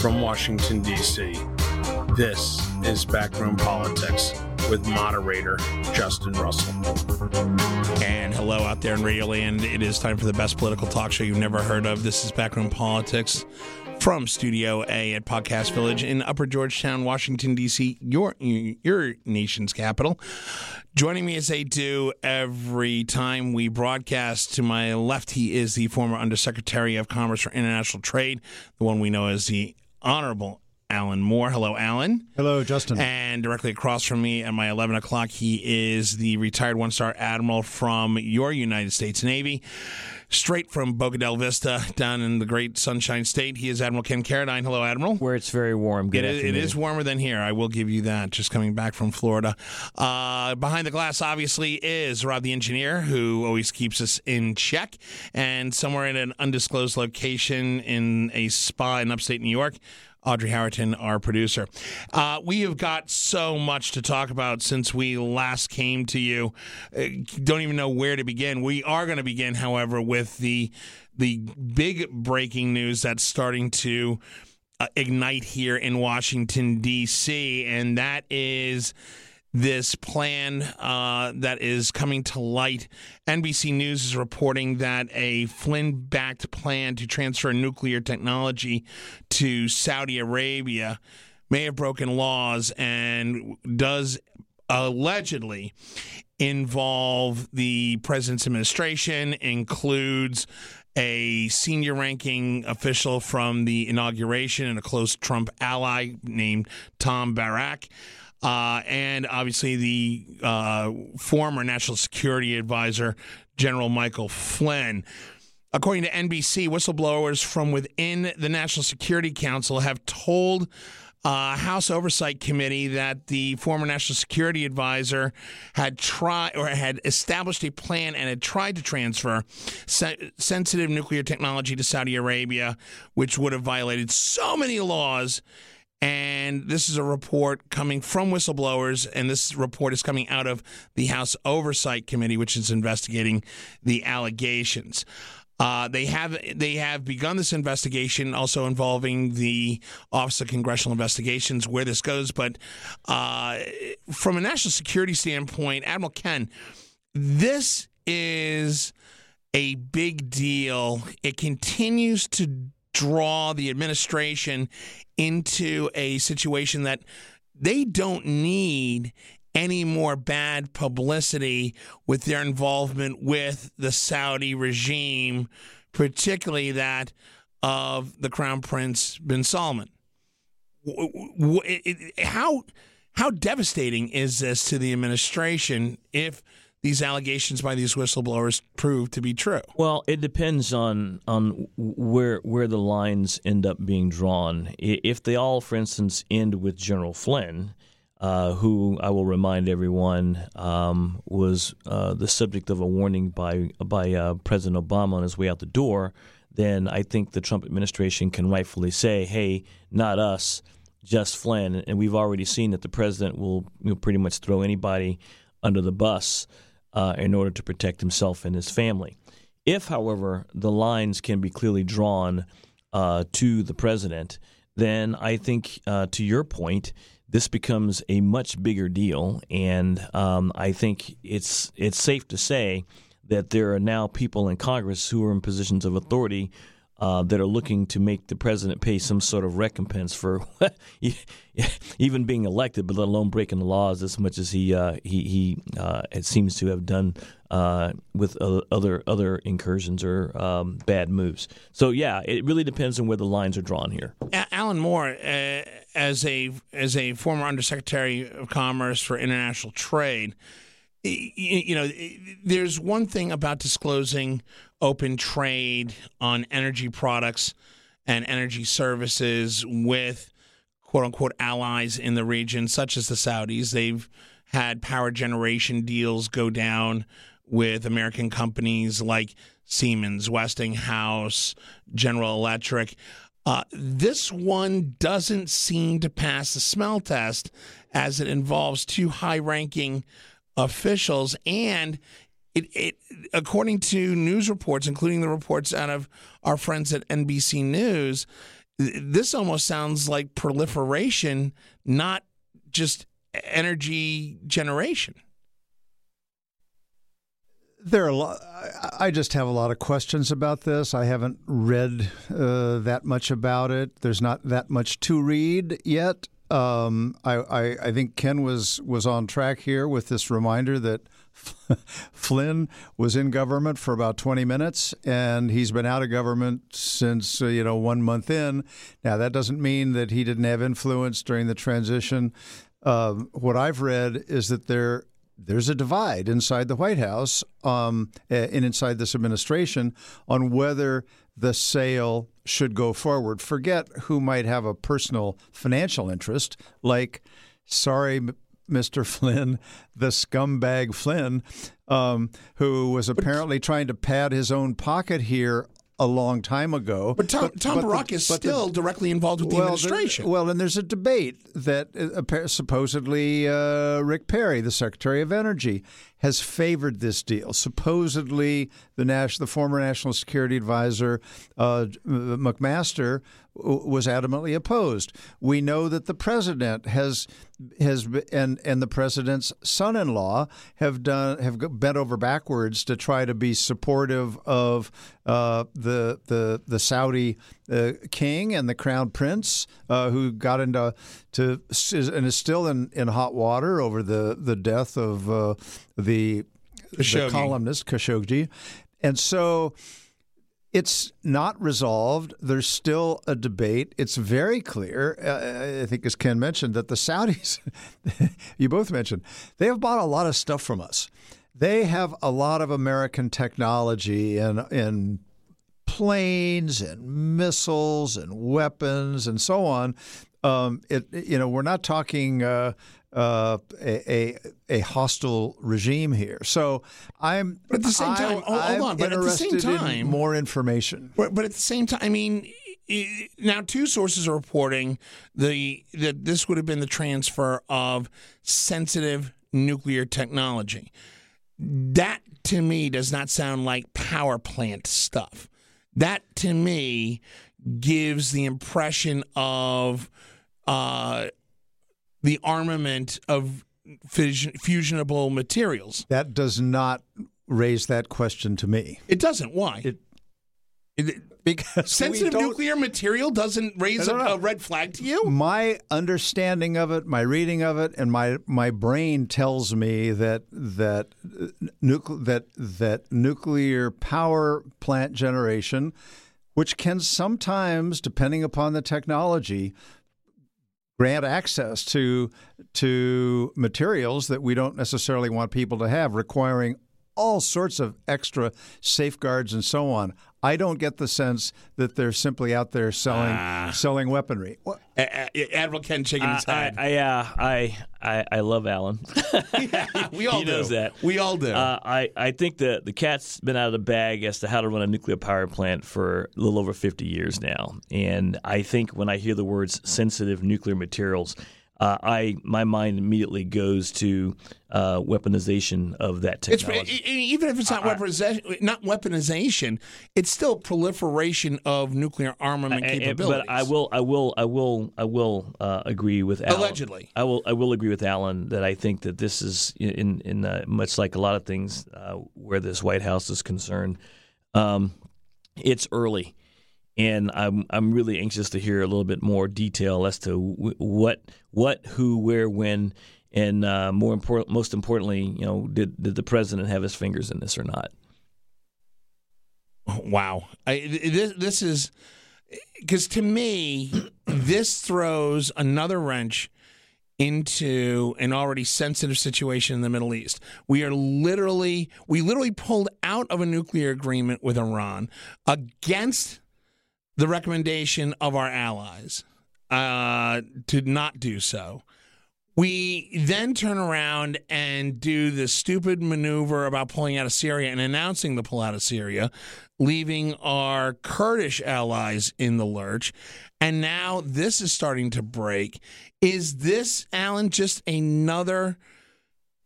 from Washington, D.C. This is Backroom Politics with moderator Justin Russell. And hello out there in Radio Land. It is time for the best political talk show you've never heard of. This is Backroom Politics from Studio A at Podcast Village in Upper Georgetown, Washington, D.C., your, your nation's capital. Joining me as they do every time we broadcast, to my left, he is the former Undersecretary of Commerce for International Trade, the one we know as the Honorable Alan Moore. Hello, Alan. Hello, Justin. And directly across from me at my 11 o'clock, he is the retired one star admiral from your United States Navy. Straight from Boca del Vista down in the great Sunshine State, he is Admiral Ken Carradine. Hello, Admiral. Where it's very warm. Good it, is, it is warmer than here. I will give you that. Just coming back from Florida. Uh, behind the glass, obviously, is Rob the engineer, who always keeps us in check. And somewhere in an undisclosed location in a spa in upstate New York, Audrey Harrington, our producer. Uh, we have got so much to talk about since we last came to you. Uh, don't even know where to begin. We are going to begin, however, with the the big breaking news that's starting to uh, ignite here in Washington D.C., and that is this plan uh, that is coming to light. NBC News is reporting that a Flynn backed plan to transfer nuclear technology to Saudi Arabia may have broken laws and does allegedly involve the president's administration, includes a senior ranking official from the inauguration and a close Trump ally named Tom Barrack. Uh, and obviously the uh, former National Security Advisor, General Michael Flynn. According to NBC, whistleblowers from within the National Security Council have told uh, House Oversight Committee that the former National Security Advisor had tried or had established a plan and had tried to transfer se- sensitive nuclear technology to Saudi Arabia, which would have violated so many laws and this is a report coming from whistleblowers, and this report is coming out of the House Oversight Committee, which is investigating the allegations. Uh, they have they have begun this investigation, also involving the Office of Congressional Investigations, where this goes. But uh, from a national security standpoint, Admiral Ken, this is a big deal. It continues to draw the administration into a situation that they don't need any more bad publicity with their involvement with the Saudi regime, particularly that of the Crown Prince bin Salman. How how devastating is this to the administration if these allegations by these whistleblowers prove to be true? Well, it depends on on where where the lines end up being drawn. If they all, for instance, end with General Flynn, uh, who I will remind everyone um, was uh, the subject of a warning by by uh, President Obama on his way out the door, then I think the Trump administration can rightfully say, "Hey, not us." Just Flynn, and we've already seen that the president will you know, pretty much throw anybody under the bus uh, in order to protect himself and his family. If, however, the lines can be clearly drawn uh, to the president, then I think, uh, to your point, this becomes a much bigger deal, and um, I think it's it's safe to say that there are now people in Congress who are in positions of authority uh, that are looking to make the president pay some sort of recompense for even being elected, but let alone breaking the laws as much as he uh, he he uh, seems to have done uh, with other other incursions or um, bad moves. So yeah, it really depends on where the lines are drawn here. Alan Moore, uh, as a as a former Undersecretary of Commerce for International Trade you know, there's one thing about disclosing open trade on energy products and energy services with quote unquote allies in the region, such as the Saudis. They've had power generation deals go down with American companies like Siemens, Westinghouse, General Electric. Uh, this one doesn't seem to pass the smell test as it involves two high ranking officials and it, it, according to news reports, including the reports out of our friends at NBC News, this almost sounds like proliferation, not just energy generation. There are a lot. I just have a lot of questions about this. I haven't read uh, that much about it. There's not that much to read yet. Um, I, I, I think Ken was was on track here with this reminder that Flynn was in government for about 20 minutes, and he's been out of government since uh, you know one month in. Now that doesn't mean that he didn't have influence during the transition. Uh, what I've read is that there there's a divide inside the White House um, and inside this administration on whether the sale should go forward. Forget who might have a personal financial interest, like, sorry, Mr. Flynn, the scumbag Flynn, um, who was apparently trying to pad his own pocket here a long time ago. But Tom, but, Tom but Barrack the, is still the, directly involved with the well, administration. There, well, and there's a debate that uh, supposedly uh, Rick Perry, the Secretary of Energy, has favored this deal. Supposedly, the national, the former National Security Advisor uh, McMaster was adamantly opposed. We know that the president has has and and the president's son-in-law have done have bent over backwards to try to be supportive of uh, the the the Saudi uh, king and the crown prince uh, who got into to and is still in, in hot water over the the death of uh, the, the columnist Khashoggi, and so it's not resolved. There's still a debate. It's very clear, uh, I think, as Ken mentioned, that the Saudis, you both mentioned, they have bought a lot of stuff from us. They have a lot of American technology and in planes and missiles and weapons and so on. Um, it, you know, we're not talking. Uh, uh, a, a hostile regime here. So I'm. But at the same time, I'm, hold on. But at the same time, more information. But, but at the same time, I mean, now two sources are reporting the that this would have been the transfer of sensitive nuclear technology. That to me does not sound like power plant stuff. That to me gives the impression of uh, the armament of fusionable materials. That does not raise that question to me. It doesn't. Why? It, it, because sensitive nuclear material doesn't raise a, a, red flag to you. My understanding of it, my reading of it, and my my brain tells me that that nucle- that that nuclear power plant generation, which can sometimes, depending upon the technology, grant access to to materials that we don't necessarily want people to have, requiring all sorts of extra safeguards and so on. I don't get the sense that they're simply out there selling uh, selling weaponry. Admiral Ken shaking his head. I, I, uh, I, I, I love Alan. yeah, we all he do. knows that. We all do. Uh, I, I think the the cat's been out of the bag as to how to run a nuclear power plant for a little over 50 years now. And I think when I hear the words sensitive nuclear materials, uh, I my mind immediately goes to uh, weaponization of that technology. It's, even if it's not weaponization, not weaponization, it's still proliferation of nuclear armament uh, capabilities. But I will, I will, I will, I will uh, agree with Alan. Allegedly, I will, I will agree with Alan that I think that this is in in uh, much like a lot of things uh, where this White House is concerned. Um, it's early and I'm I'm really anxious to hear a little bit more detail as to what what who where when and uh, more important most importantly you know did did the president have his fingers in this or not? Wow, I, this this is because to me this throws another wrench into an already sensitive situation in the Middle East. We are literally we literally pulled out of a nuclear agreement with Iran against the recommendation of our allies uh, to not do so. We then turn around and do the stupid maneuver about pulling out of Syria and announcing the pull out of Syria, leaving our Kurdish allies in the lurch. And now this is starting to break. Is this, Alan, just another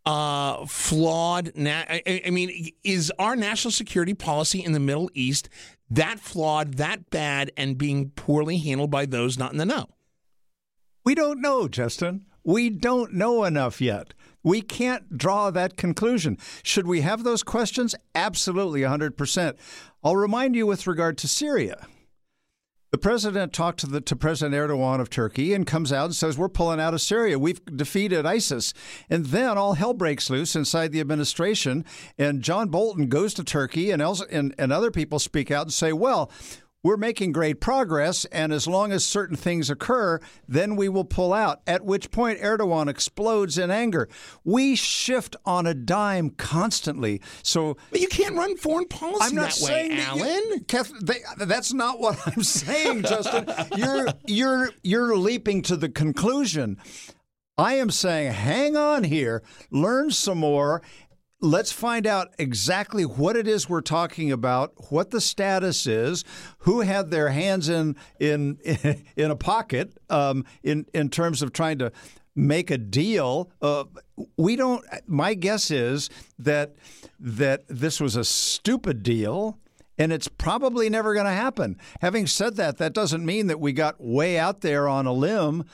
uh, flawed. Na- I, I mean, is our national security policy in the Middle East that flawed, that bad, and being poorly handled by those not in the know? We don't know, Justin. We don't know enough yet. We can't draw that conclusion. Should we have those questions? Absolutely, 100%. I'll remind you with regard to Syria. The president talked to, the, to President Erdogan of Turkey and comes out and says, We're pulling out of Syria. We've defeated ISIS. And then all hell breaks loose inside the administration. And John Bolton goes to Turkey, and, else, and, and other people speak out and say, Well, we're making great progress, and as long as certain things occur, then we will pull out. At which point, Erdogan explodes in anger. We shift on a dime constantly. So, but you can't run foreign policy I'm not that saying way, that Alan. You, Kath, they, that's not what I'm saying, Justin. you're you're you're leaping to the conclusion. I am saying, hang on here, learn some more, let's find out exactly what it is we're talking about, what the status is, who had their hands in in in a pocket um, in in terms of trying to make a deal. Uh, we don't. My guess is that that this was a stupid deal. And it's probably never going to happen. Having said that, that doesn't mean that we got way out there on a limb.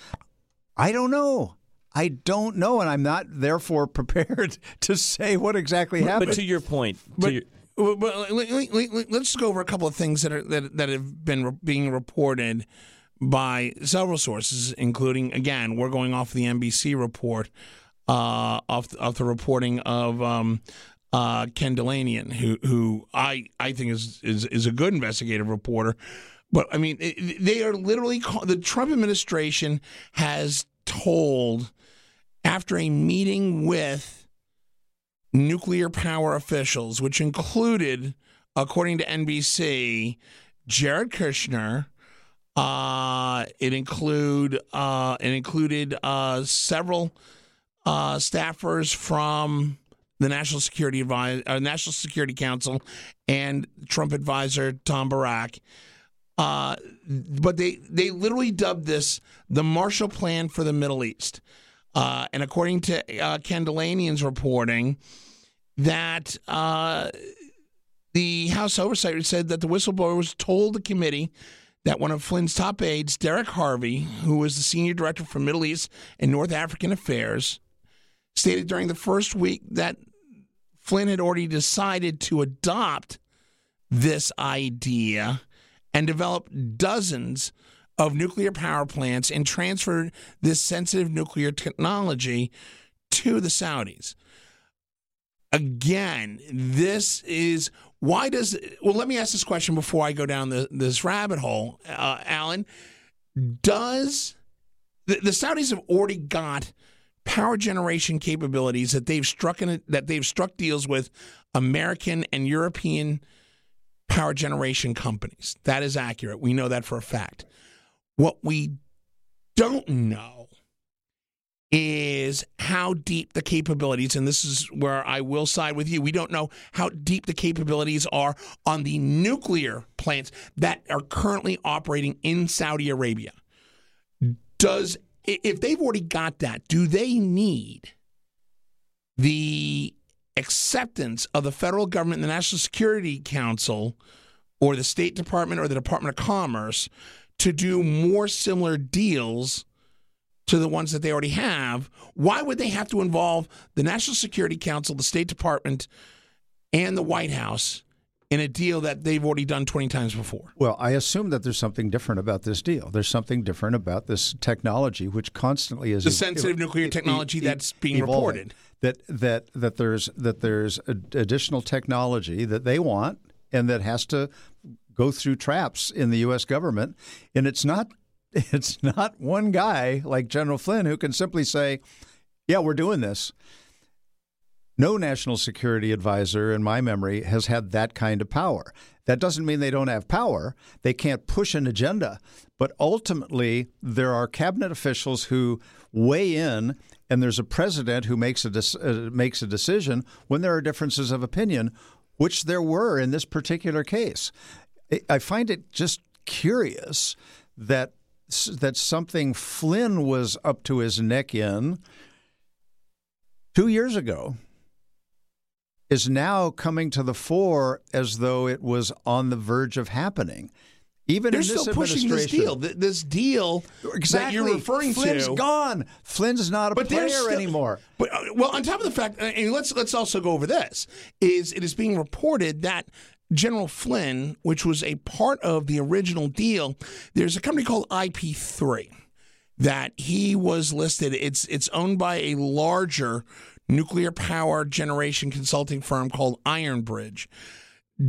I don't know. I don't know, and I'm not therefore prepared to say what exactly happened. But to your point, to But, your, well, but let- let- let- let's go over a couple of things that are that, that have been re- being reported by several sources, including again, we're going off the NBC report, uh, off off the reporting of um, uh, Ken Dilanian, who who I I think is is is a good investigative reporter. But I mean, it, they are literally call, the Trump administration has told after a meeting with nuclear power officials, which included, according to NBC, Jared Kushner. Uh, it include uh, it included uh, several uh, staffers from the National Security Advi- uh, National Security Council and Trump advisor Tom Barrack. Uh, but they they literally dubbed this the Marshall Plan for the Middle East. Uh, and according to uh, Ken Dilanian's reporting, that uh, the House Oversight said that the whistleblower was told the committee that one of Flynn's top aides, Derek Harvey, who was the senior director for Middle East and North African Affairs, stated during the first week that Flynn had already decided to adopt this idea and develop dozens of nuclear power plants and transfer this sensitive nuclear technology to the Saudis. Again, this is why does well? Let me ask this question before I go down the, this rabbit hole, uh, Alan. Does the, the Saudis have already got power generation capabilities that they've struck in that they've struck deals with American and European power generation companies. That is accurate. We know that for a fact. What we don't know is how deep the capabilities, and this is where I will side with you. We don't know how deep the capabilities are on the nuclear plants that are currently operating in Saudi Arabia. Does if they've already got that, do they need the acceptance of the federal government, and the National Security Council, or the State Department or the Department of Commerce to do more similar deals to the ones that they already have? Why would they have to involve the National Security Council, the State Department, and the White House in a deal that they've already done 20 times before? Well, I assume that there's something different about this deal. There's something different about this technology, which constantly is The sensitive nuclear technology e- that's being evolving. reported. That that that there's that there's additional technology that they want and that has to go through traps in the U.S. government, and it's not it's not one guy like General Flynn who can simply say, "Yeah, we're doing this." No national security advisor, in my memory, has had that kind of power. That doesn't mean they don't have power. They can't push an agenda. But ultimately, there are cabinet officials who weigh in, and there's a president who makes a, dec- uh, makes a decision when there are differences of opinion, which there were in this particular case. I- I find it just curious that that something Flynn was up to his neck in two years ago is now coming to the fore as though it was on the verge of happening. Even They're in this still pushing this deal. This deal Exactly. that you're referring Flynn's to. Flynn's gone. Flynn's not a But player still, anymore. But uh, well, on top of the fact, uh, and let's let's also go over this: is it is being reported that General Flynn, which was a part of the original deal, there's a company called IP3 that he was listed. It's it's owned by a larger nuclear power generation consulting firm called Ironbridge.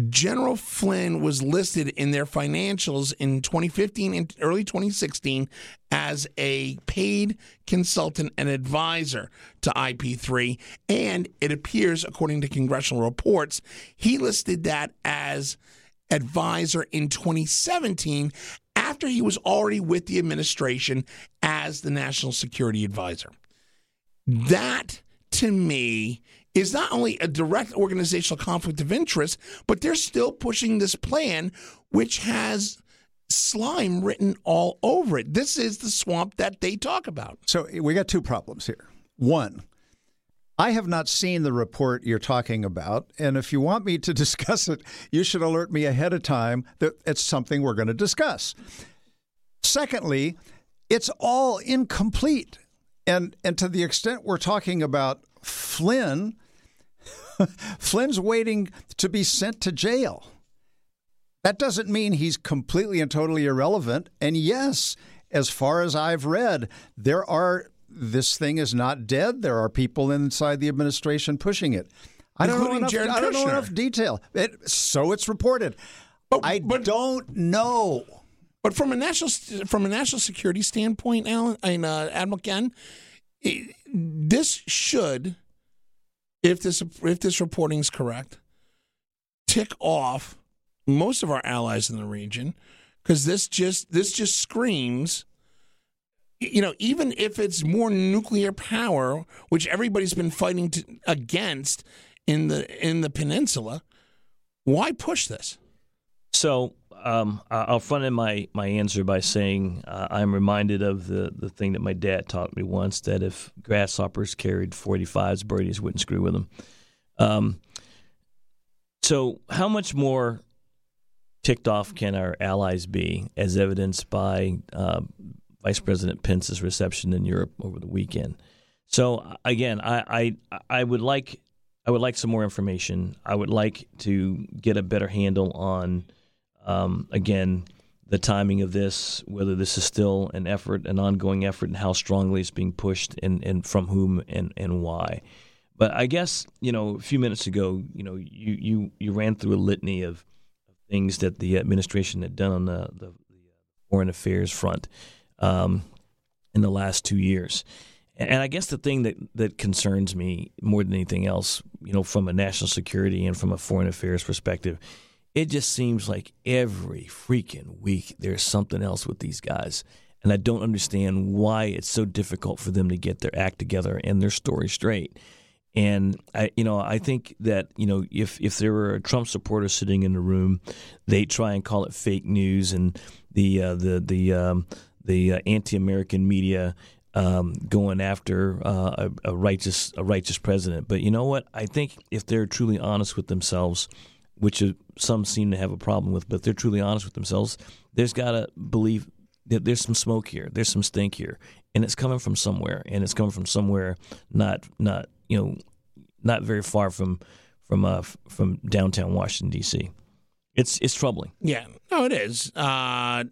General Flynn was listed in their financials in 2015 and early 2016 as a paid consultant and advisor to IP3. And it appears, according to congressional reports, he listed that as advisor in 2017 after he was already with the administration as the national security advisor. That, to me, is not only a direct organizational conflict of interest, but they're still pushing this plan, which has slime written all over it. This is the swamp that they talk about. So we got two problems here. One, I have not seen the report you're talking about, and if you want me to discuss it, you should alert me ahead of time that it's something we're going to discuss. Secondly, it's all incomplete. And and to the extent we're talking about Flynn, Flynn's waiting to be sent to jail. That doesn't mean he's completely and totally irrelevant. And yes, as far as I've read, there are this thing is not dead. There are people inside the administration pushing it. I don't know enough, Jared I don't know enough detail. It, so it's reported. But- I but- don't know. But from a national from a national security standpoint, Alan and uh, Admiral Ken, it- this should, if this if this reporting is correct, tick off most of our allies in the region because this just this just screams. You know, even if it's more nuclear power, which everybody's been fighting to, against in the in the peninsula, why push this? So um, I'll front end my, my answer by saying uh, I'm reminded of the, the thing that my dad taught me once that if grasshoppers carried 45s, birdies wouldn't screw with them. Um, so, how much more ticked off can our allies be, as evidenced by uh, Vice President Pence's reception in Europe over the weekend? So, again, I, I I would like I would like some more information. I would like to get a better handle on, um, again, the timing of this, whether this is still an effort, an ongoing effort, and how strongly it's being pushed, and, and from whom and, and why. But I guess you know, a few minutes ago, you know, you you, you ran through a litany of, things that the administration had done on the, the, the foreign affairs front um, in the last two years. And I guess the thing that, that concerns me more than anything else, you know, from a national security and from a foreign affairs perspective, it just seems like every freaking week there's something else with these guys. And I don't understand why it's so difficult for them to get their act together and their story straight. And I, you know, I think that you know, if if there were a Trump supporter sitting in the room, they try and call it fake news, and the uh, the the um, the uh, anti-American media um, going after uh, a, a righteous a righteous president. But you know what? I think if they're truly honest with themselves, which some seem to have a problem with, but they're truly honest with themselves, there's got to believe that there's some smoke here, there's some stink here, and it's coming from somewhere, and it's coming from somewhere not not you know not very far from from uh, from downtown Washington D.C. It's it's troubling. Yeah, no, it is. Uh,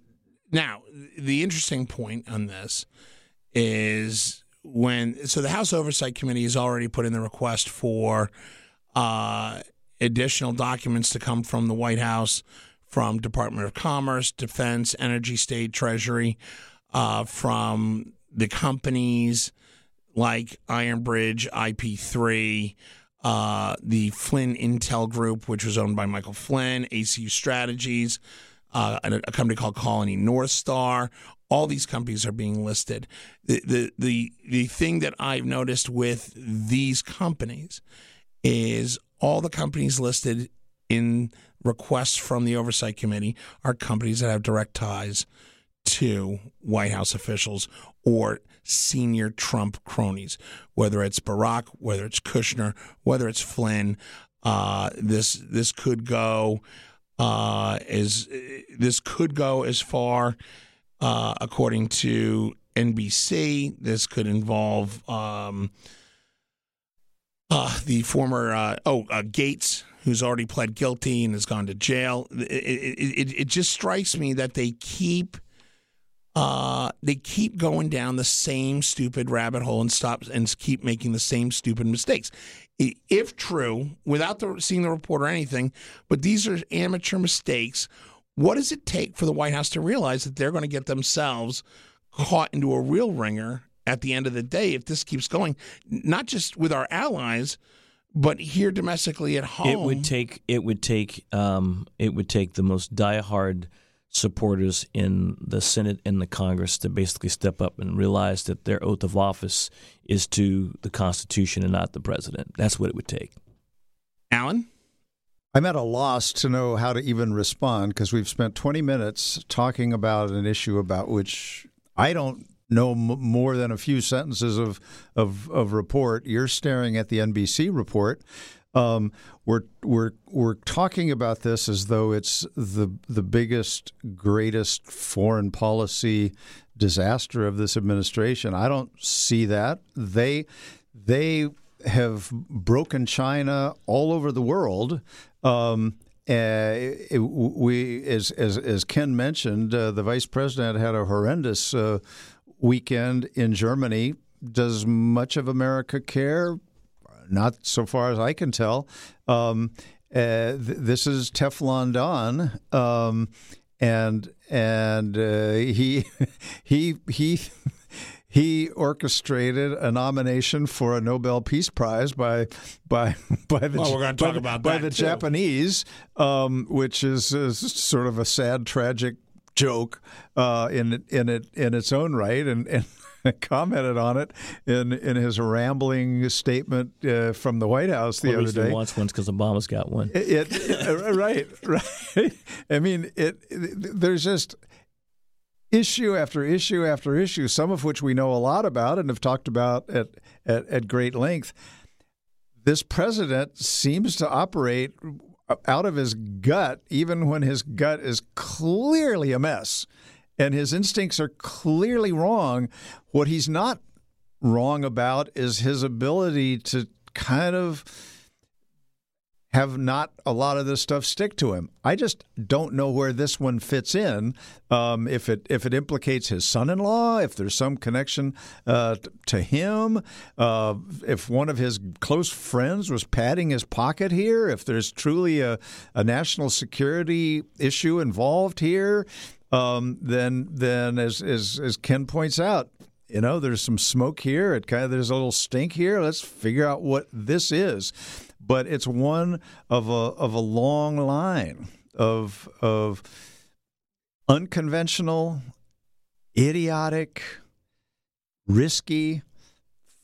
now, the interesting point on this is when so the House Oversight Committee has already put in the request for uh, additional documents to come from the White House, from Department of Commerce, Defense, Energy, State, Treasury, uh, from the companies like Ironbridge, IP3, uh, the Flynn Intel Group, which was owned by Michael Flynn, ACU Strategies, uh, a, a company called Colony North Star. All these companies are being listed. The, the the the thing that I've noticed with these companies is all the companies listed in requests from the oversight committee are companies that have direct ties to White House officials or senior Trump cronies, whether it's Barrack, whether it's Kushner, whether it's Flynn. Uh, this this could go uh, as this could go as far, uh, according to NBC. This could involve um, uh, the former uh, oh uh, Gates, who's already pled guilty and has gone to jail. It, it, it, it just strikes me that they keep uh, they keep going down the same stupid rabbit hole and stop and keep making the same stupid mistakes. If true, without the, seeing the report or anything, but these are amateur mistakes. What does it take for the White House to realize that they're going to get themselves caught into a real wringer at the end of the day if this keeps going? Not just with our allies, but here domestically at home. It would take it would take um, it would take the most diehard supporters in the Senate and the Congress to basically step up and realize that their oath of office is to the Constitution and not the president. That's what it would take. Alan? I'm at a loss to know how to even respond because we've spent 20 minutes talking about an issue about which I don't know m- more than a few sentences of, of, of report. You're staring at the NBC report. Um, we're we're we're talking about this as though it's the the biggest, greatest foreign policy disaster of this administration. I don't see that. They they have broken China all over the world. Um, uh, we, as, as, as Ken mentioned, uh, the vice president had a horrendous uh, weekend in Germany. Does much of America care? Not so far as I can tell. Um, uh, th- this is Teflon Don, um, and and uh, he he he he orchestrated a nomination for a Nobel Peace Prize by by by the well, we're going to talk by, about by the too. Japanese, um, which is, is, sort of a sad, tragic joke uh, in in it in its own right, and. and commented on it in in his rambling statement uh, from the White House the well, other day. wants one because Obama's got one. It, it, right, right. I mean, it, it. There's just issue after issue after issue, some of which we know a lot about and have talked about at, at, at great length. This president seems to operate out of his gut, even when his gut is clearly a mess and his instincts are clearly wrong. What he's not wrong about is his ability to kind of have not a lot of this stuff stick to him. I just don't know where this one fits in. Um, if it if it implicates his son-in-law, if there's some connection uh, to him, uh, if one of his close friends was padding his pocket here, if there's truly a, a national security issue involved here, um, then then as, as as Ken points out, you know, there's some smoke here. It kind of there's a little stink here. Let's figure out what this is but it's one of a of a long line of of unconventional, idiotic, risky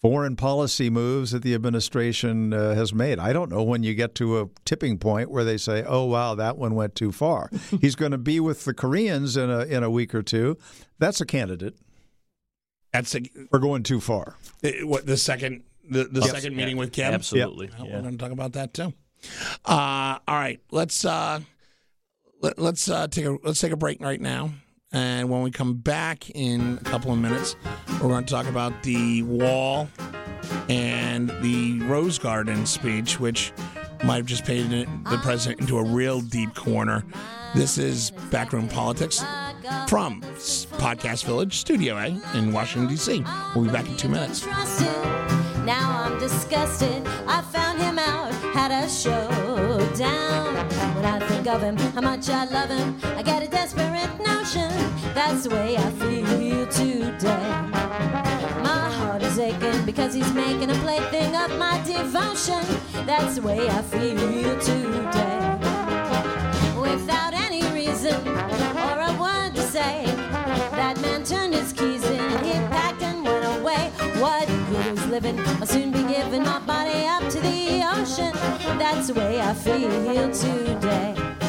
foreign policy moves that the administration uh, has made. I don't know when you get to a tipping point where they say, "Oh wow, that one went too far." He's going to be with the Koreans in a in a week or two. That's a candidate. That's a, we're going too far. What the second the, the second meeting with Kim? Absolutely. Yep. Yeah. We're going to talk about that too. Uh, all right, let's uh, let, us uh, take a let's take a break right now, and when we come back in a couple of minutes, we're going to talk about the wall and the Rose Garden speech, which might have just painted the president into a real deep corner. This is Backroom Politics from Podcast Village, Studio A in Washington, D.C. We'll be back in two minutes. Now I'm disgusted. I found him out, had a showdown. When I think of him, how much I love him, I get a desperate notion. That's the way I feel today. My heart is aching because he's making a plaything of my devotion. That's the way I feel today. Without any reason or a word to say, that man turned his keys Living? I'll soon be giving my body up to the ocean. That's the way I feel today.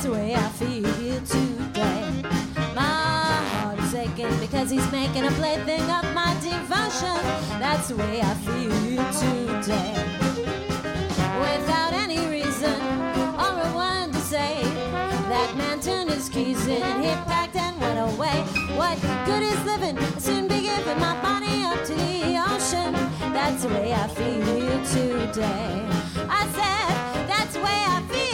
That's the way I feel today. My heart is aching because he's making a plaything of my devotion. That's the way I feel today. Without any reason or a word to say, that man turned his keys in, he packed and went away. What good is living? I'll soon be giving my body up to the ocean. That's the way I feel today. I said, that's the way I feel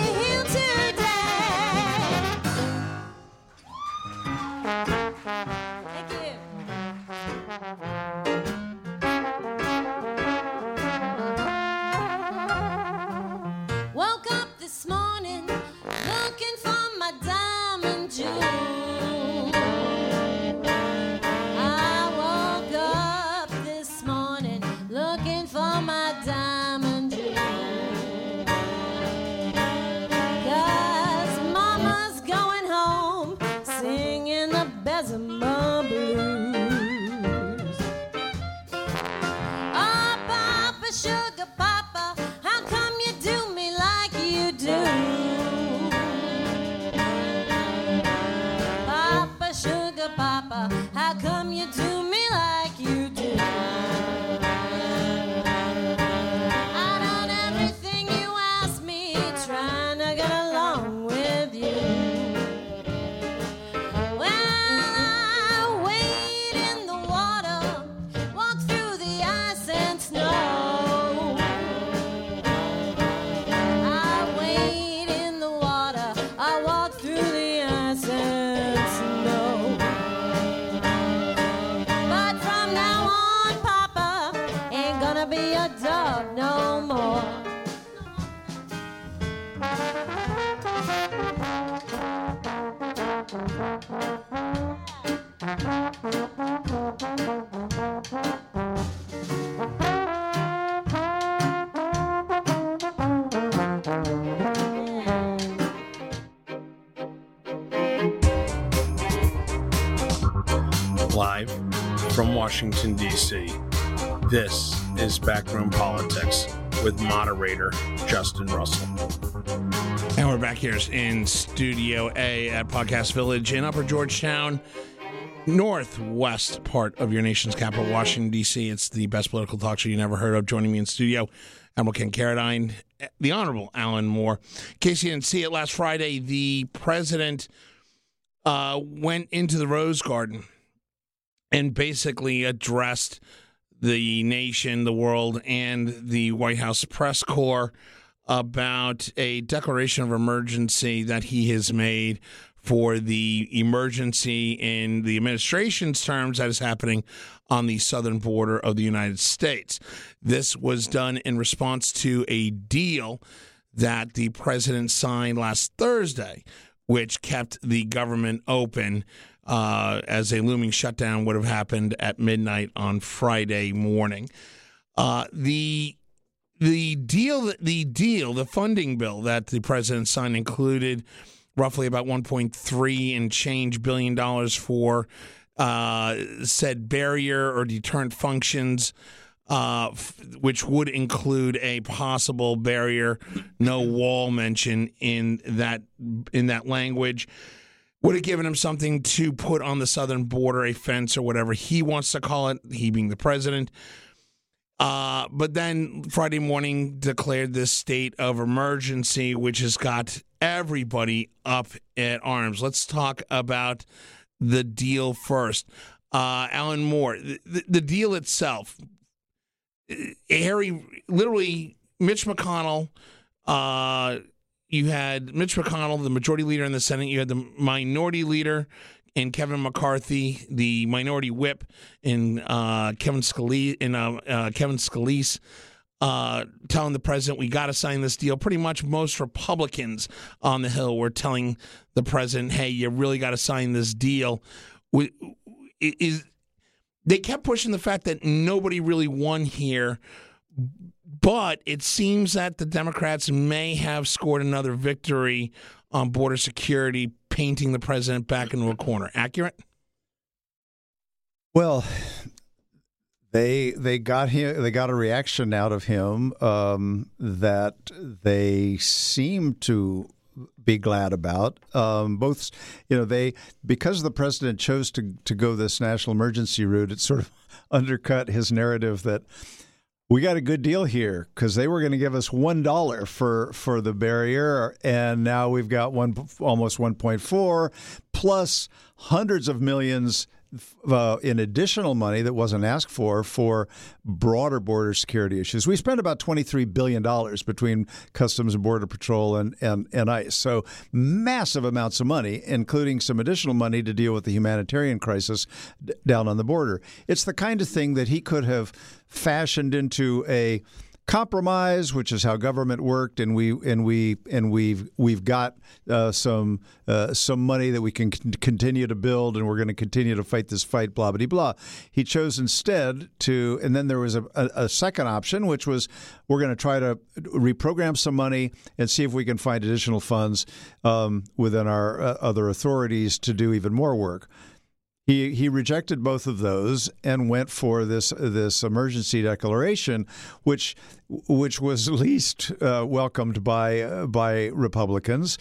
Washington, D.C., this is Backroom Politics with moderator Justin Russell. And we're back here in Studio A at Podcast Village in Upper Georgetown, northwest part of your nation's capital, Washington, D.C. It's the best political talk show you never heard of. Joining me in studio, Admiral Ken Carradine, the Honorable Alan Moore. In case you didn't see it last Friday, the president uh, went into the Rose Garden and basically addressed the nation, the world, and the White House press corps about a declaration of emergency that he has made for the emergency in the administration's terms that is happening on the southern border of the United States. This was done in response to a deal that the president signed last Thursday, which kept the government open uh, as a looming shutdown would have happened at midnight on Friday morning. Uh, the the deal the deal the funding bill that the president signed included roughly about 1.3 and change billion dollars for uh, said barrier or deterrent functions uh, f- which would include a possible barrier no wall mention in that in that language would have given him something to put on the southern border a fence or whatever he wants to call it he being the president uh, but then Friday morning declared this state of emergency, which has got everybody up at arms. Let's talk about the deal first. Uh, Alan Moore, the, the deal itself, Harry, literally, Mitch McConnell, uh, you had Mitch McConnell, the majority leader in the Senate, you had the minority leader in Kevin McCarthy, the minority whip in uh, Kevin Scalise, in uh, uh, Kevin Scalise, uh, telling the president we got to sign this deal. Pretty much most Republicans on the Hill were telling the president, "Hey, you really got to sign this deal." We, is they kept pushing the fact that nobody really won here, but it seems that the Democrats may have scored another victory on border security, painting the president back into a corner. Accurate? Well, they they got him. They got a reaction out of him um, that they seem to be glad about. Um, both, you know, they because the president chose to to go this national emergency route, it sort of undercut his narrative that we got a good deal here because they were going to give us one dollar for for the barrier, and now we've got one almost one point four plus hundreds of millions uh, in additional money that wasn't asked for for broader border security issues. We spent about $23 billion between Customs and Border Patrol and, and, and ICE. So massive amounts of money, including some additional money to deal with the humanitarian crisis d- down on the border. It's the kind of thing that he could have fashioned into a compromise, which is how government worked, and we and we and we've we've got uh, some uh, some money that we can continue to build, and we're going to continue to fight this fight. Blah blah blah. He chose instead to, and then there was a, a, a second option, which was we're going to try to reprogram some money and see if we can find additional funds um, within our uh, other authorities to do even more work. He he rejected both of those and went for this this emergency declaration, which which was least uh, welcomed by uh, by Republicans.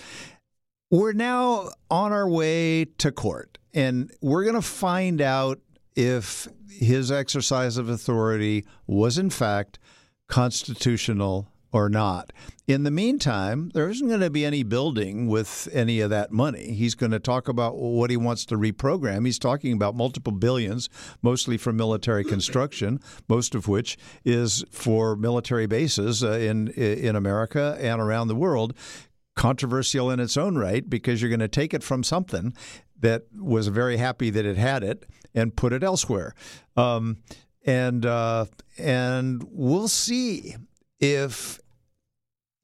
We're now on our way to court, and we're going to find out if his exercise of authority was in fact constitutional or not. In the meantime, there isn't going to be any building with any of that money. He's going to talk about what he wants to reprogram. He's talking about multiple billions, mostly for military construction, most of which is for military bases uh, in in America and around the world. Controversial in its own right because you're going to take it from something that was very happy that it had it and put it elsewhere. Um, and uh, and we'll see if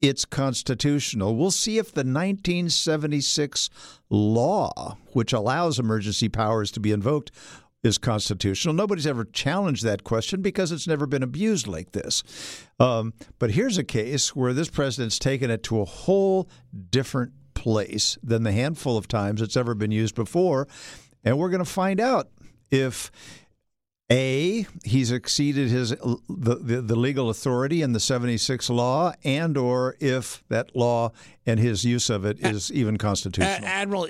it's constitutional. We'll see if the 1976 law, which allows emergency powers to be invoked, is constitutional. Nobody's ever challenged that question because it's never been abused like this. Um, but here's a case where this president's taken it to a whole different place than the handful of times it's ever been used before. And we're going to find out if a, he's exceeded his the, the, the, legal authority in the 76 law, and or if that law and his use of it is even constitutional. Admiral,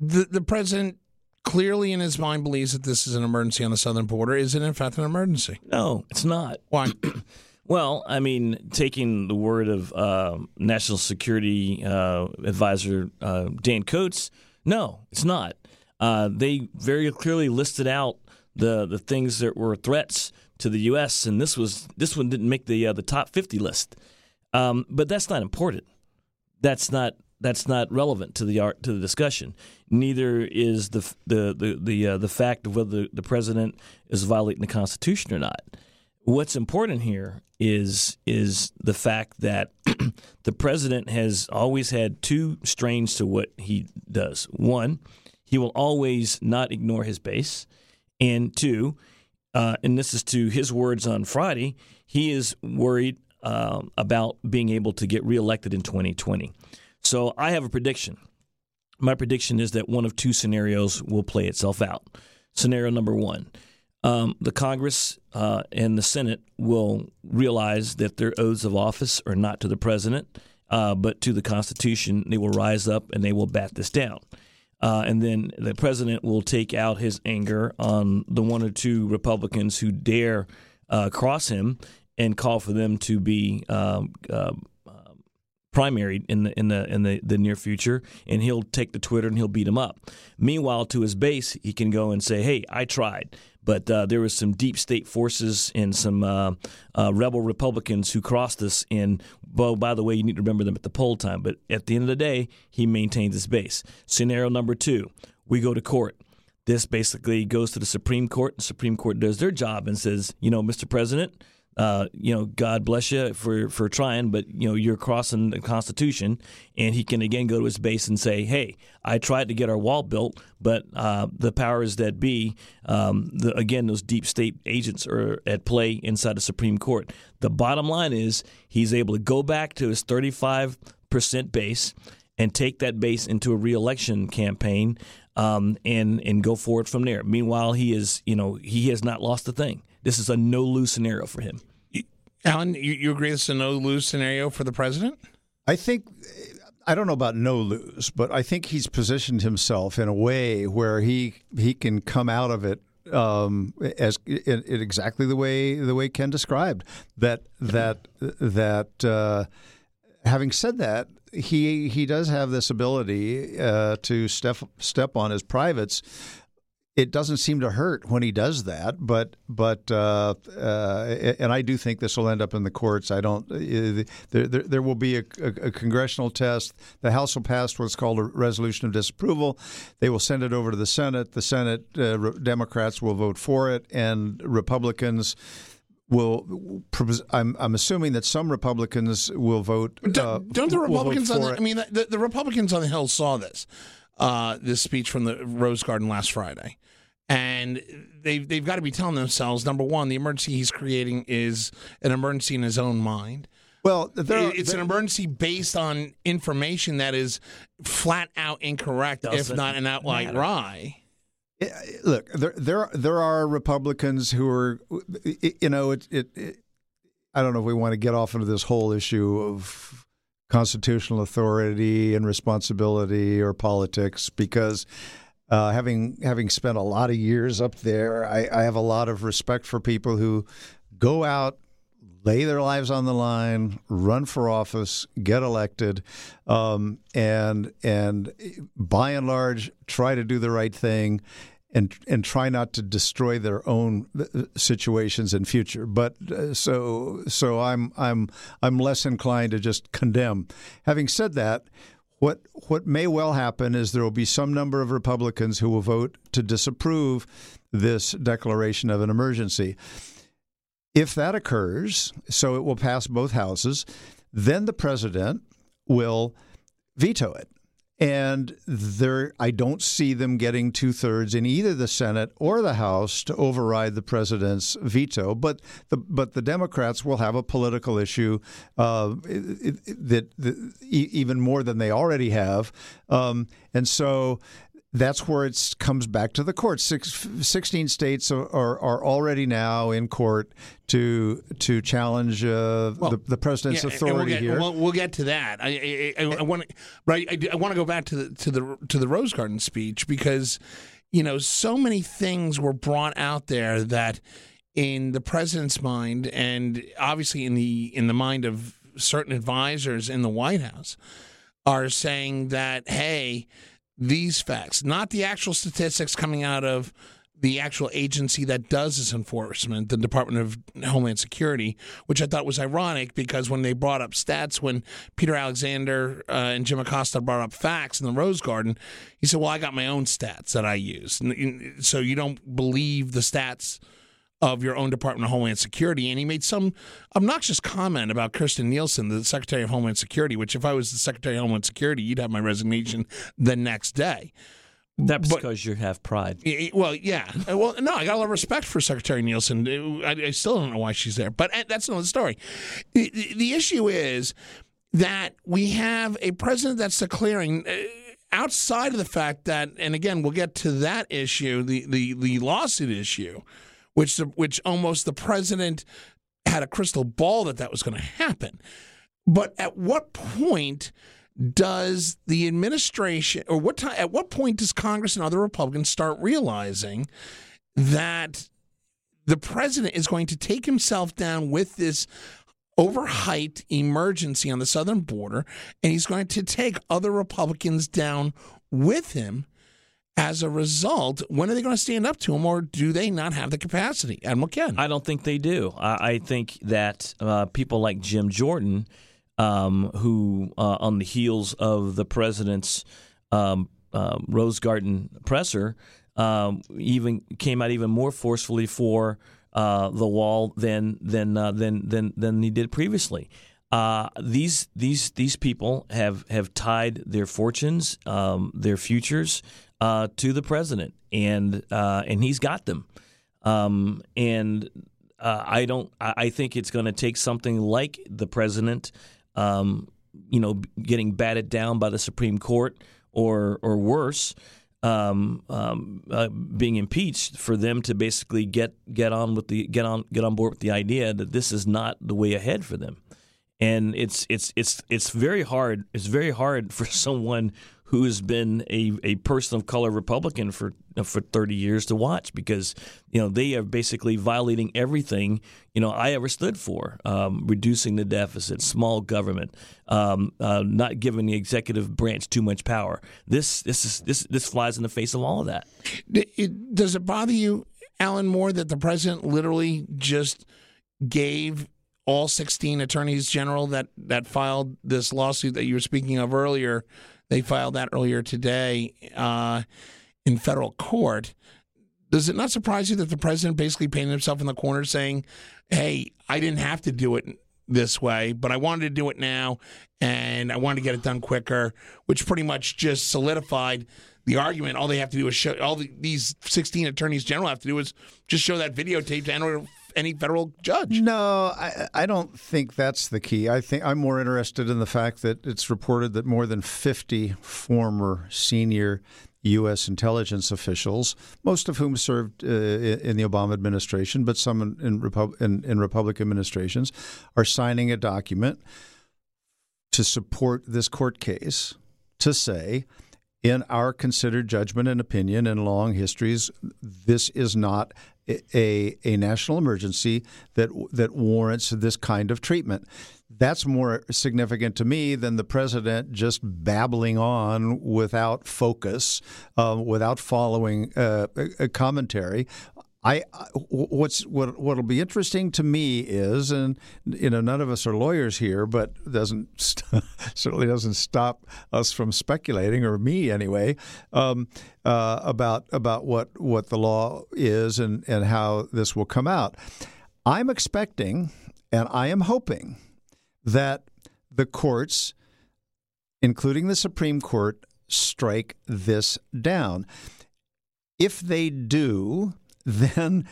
the, the president clearly in his mind believes that this is an emergency on the southern border. Is it in fact an emergency? No, it's not. Why? well, I mean, taking the word of uh, National Security uh, Advisor uh, Dan Coats, no, it's not. Uh, they very clearly listed out the the things that were threats to the U.S. and this was this one didn't make the uh, the top 50 list. Um, but that's not important. That's not that's not relevant to the art to the discussion. Neither is the the the the, uh, the fact of whether the president is violating the Constitution or not. What's important here is is the fact that the president has always had two strains to what he does. One, he will always not ignore his base. And two, uh, and this is to his words on Friday, he is worried uh, about being able to get reelected in 2020. So I have a prediction. My prediction is that one of two scenarios will play itself out. Scenario number one um, the Congress uh, and the Senate will realize that their oaths of office are not to the president, uh, but to the Constitution. They will rise up and they will bat this down. Uh, and then the president will take out his anger on the one or two Republicans who dare uh, cross him and call for them to be um, uh, primaried in the in the in the, the near future, and he'll take the Twitter and he'll beat him up. Meanwhile, to his base, he can go and say, "Hey, I tried." But uh, there was some deep state forces and some uh, uh, rebel Republicans who crossed us. And, well, by the way, you need to remember them at the poll time. But at the end of the day, he maintains his base. Scenario number two we go to court. This basically goes to the Supreme Court. The Supreme Court does their job and says, you know, Mr. President, uh, you know, God bless you for, for trying, but you know, you're crossing the Constitution. And he can again go to his base and say, "Hey, I tried to get our wall built, but uh, the powers that be, um, the, again, those deep state agents are at play inside the Supreme Court." The bottom line is he's able to go back to his 35 percent base and take that base into a reelection campaign um, and and go forward from there. Meanwhile, he is you know he has not lost a thing. This is a no lose scenario for him. Alan, you, you agree this is a no lose scenario for the president? I think I don't know about no lose, but I think he's positioned himself in a way where he he can come out of it um, as in, in exactly the way the way Ken described that that that. Uh, having said that, he he does have this ability uh, to step step on his privates. It doesn't seem to hurt when he does that, but but uh, uh, and I do think this will end up in the courts. I don't. Uh, there there, there will be a, a, a, congressional test. The House will pass what's called a resolution of disapproval. They will send it over to the Senate. The Senate uh, Democrats will vote for it, and Republicans will. I'm, I'm assuming that some Republicans will vote. Don't, uh, don't the Republicans on the, I mean, the, the, Republicans on the Hill saw this, uh, this speech from the Rose Garden last Friday. And they've, they've got to be telling themselves number one, the emergency he's creating is an emergency in his own mind. Well, are, it's an emergency based on information that is flat out incorrect, if not an outright lie. Look, there there there are Republicans who are, you know, it, it, it I don't know if we want to get off into this whole issue of constitutional authority and responsibility or politics because uh, having having spent a lot of years up there, I, I, have a lot of respect for people who go out, lay their lives on the line, run for office, get elected, um, and and by and large try to do the right thing and and try not to destroy their own uh, situations in future. But uh, so so I'm I'm I'm less inclined to just condemn. Having said that, what what may well happen is there will be some number of Republicans who will vote to disapprove this declaration of an emergency. If that occurs, so it will pass both houses, then the president will veto it. And there, I don't see them getting two thirds in either the Senate or the House to override the president's veto. But the but the Democrats will have a political issue uh, that, that, even more than they already have, um, and so that's where it comes back to the courts. Six, 16 states are, are, already now in court to to challenge uh, well, the, the, president's yeah, authority we'll get, here. We'll, we'll, get to that. I, I, I, I want right. I, want to go back to the to the to the Rose Garden speech because you know so many things were brought out there that in the president's mind and obviously in the in the mind of certain advisors in the White House are saying that hey these facts, not the actual statistics coming out of the actual agency that does this enforcement, the Department of Homeland Security, which I thought was ironic because when they brought up stats, when Peter Alexander uh, and Jim Acosta brought up facts in the Rose Garden, he said, Well, I got my own stats that I use. So you don't believe the stats of your own Department of Homeland Security. And he made some obnoxious comment about Kirstjen Nielsen, the Secretary of Homeland Security, which if I was the Secretary of Homeland Security, you'd have my resignation the next day. That's but, because you have pride. Well, yeah. Well, no, I got a lot of respect for Secretary Nielsen. I, I still don't know why she's there, but uh, that's another story. The, the issue is that we have a president that's declaring. Uh, outside of the fact that, and again, we'll get to that issue, the, the, the lawsuit issue, which which almost the president had a crystal ball that that was going to happen. But at what point does the administration, or what time, at what point does Congress and other Republicans start realizing that the president is going to take himself down with this overhyped emergency on the southern border, and he's going to take other Republicans down with him? As a result, when are they going to stand up to him, or do they not have the capacity? Admiral Ken. I don't think they do. I, I think that uh, people like Jim Jordan, um, who uh, on the heels of the president's um, uh, Rose Garden presser, um, even came out even more forcefully for uh, the wall than than uh, than than than he did previously. Uh, these these these people have have tied their fortunes, um, their futures uh, to the president, and uh, and he's got them. Um, and uh, I don't. I think it's going to take something like the president, um, you know, getting batted down by the Supreme Court, or or worse, um, um, uh, being impeached for them to basically get get on with the get on get on board with the idea that this is not the way ahead for them. And it's it's it's it's very hard. It's very hard for someone who has been a, a person of color Republican for for 30 years to watch because you know they are basically violating everything you know I ever stood for, um, reducing the deficit, small government, um, uh, not giving the executive branch too much power. This this is this this flies in the face of all of that. Does it bother you, Alan Moore, that the president literally just gave all 16 attorneys general that that filed this lawsuit that you were speaking of earlier? They filed that earlier today uh, in federal court. Does it not surprise you that the president basically painted himself in the corner saying, hey, I didn't have to do it this way, but I wanted to do it now and I wanted to get it done quicker, which pretty much just solidified the argument. All they have to do is show, all the, these 16 attorneys general have to do is just show that videotape to any federal judge. No, I, I don't think that's the key. I think I'm more interested in the fact that it's reported that more than 50 former senior U.S. intelligence officials, most of whom served uh, in the Obama administration, but some in, in, Repub- in, in Republican administrations, are signing a document to support this court case to say, in our considered judgment and opinion and long histories, this is not a, a national emergency that that warrants this kind of treatment that's more significant to me than the president just babbling on without focus, uh, without following uh, a commentary. I what's what what'll be interesting to me is, and you know, none of us are lawyers here, but doesn't st- certainly doesn't stop us from speculating, or me anyway, um, uh, about about what what the law is and and how this will come out. I'm expecting, and I am hoping that the courts, including the Supreme Court, strike this down. If they do, then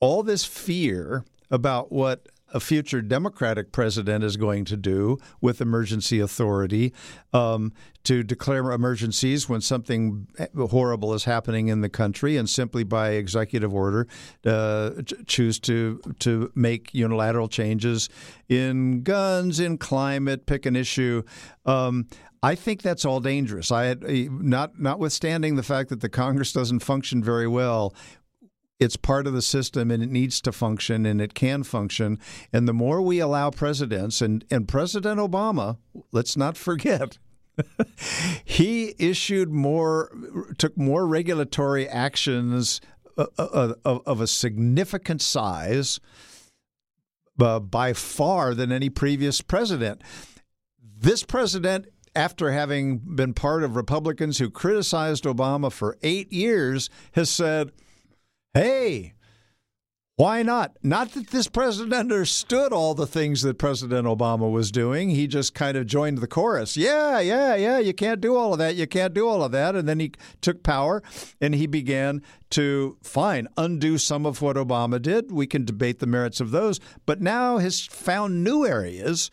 all this fear about what a future Democratic president is going to do with emergency authority um, to declare emergencies when something horrible is happening in the country, and simply by executive order uh, choose to to make unilateral changes in guns, in climate, pick an issue. Um, I think that's all dangerous. I had, not notwithstanding the fact that the Congress doesn't function very well, it's part of the system and it needs to function and it can function. And the more we allow presidents, and, and President Obama, let's not forget, he issued more, took more regulatory actions uh, uh, of, of a significant size uh, by far than any previous president. This president after having been part of Republicans who criticized Obama for eight years, has said, Hey, why not? Not that this president understood all the things that President Obama was doing. He just kind of joined the chorus. Yeah, yeah, yeah, you can't do all of that. You can't do all of that. And then he took power and he began to, fine, undo some of what Obama did. We can debate the merits of those. But now has found new areas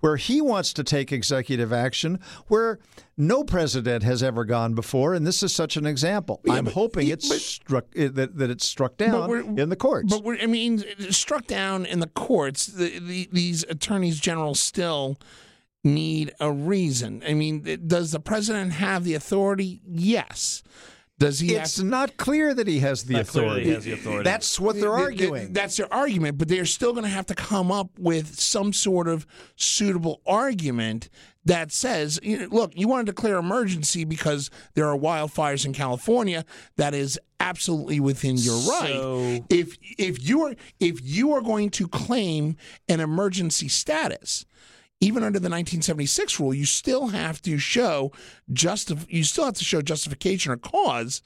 where he wants to take executive action where no president has ever gone before, and this is such an example. Yeah, I'm hoping it's but, struck that, that it's struck down in the courts. But I mean, struck down in the courts. The, the, these attorneys general still need a reason. I mean, does the president have the authority? Yes. Does he? It's have, not clear that he has the authority. He has the authority. That's what they're arguing. That's their argument, but they're still going to have to come up with some sort of suitable argument that says, you know, look, you want to declare emergency because there are wildfires in California. That is absolutely within your right. So, if if you are if you are going to claim an emergency status even under the 1976 rule, you still have to show justif- you still have to show justification or cause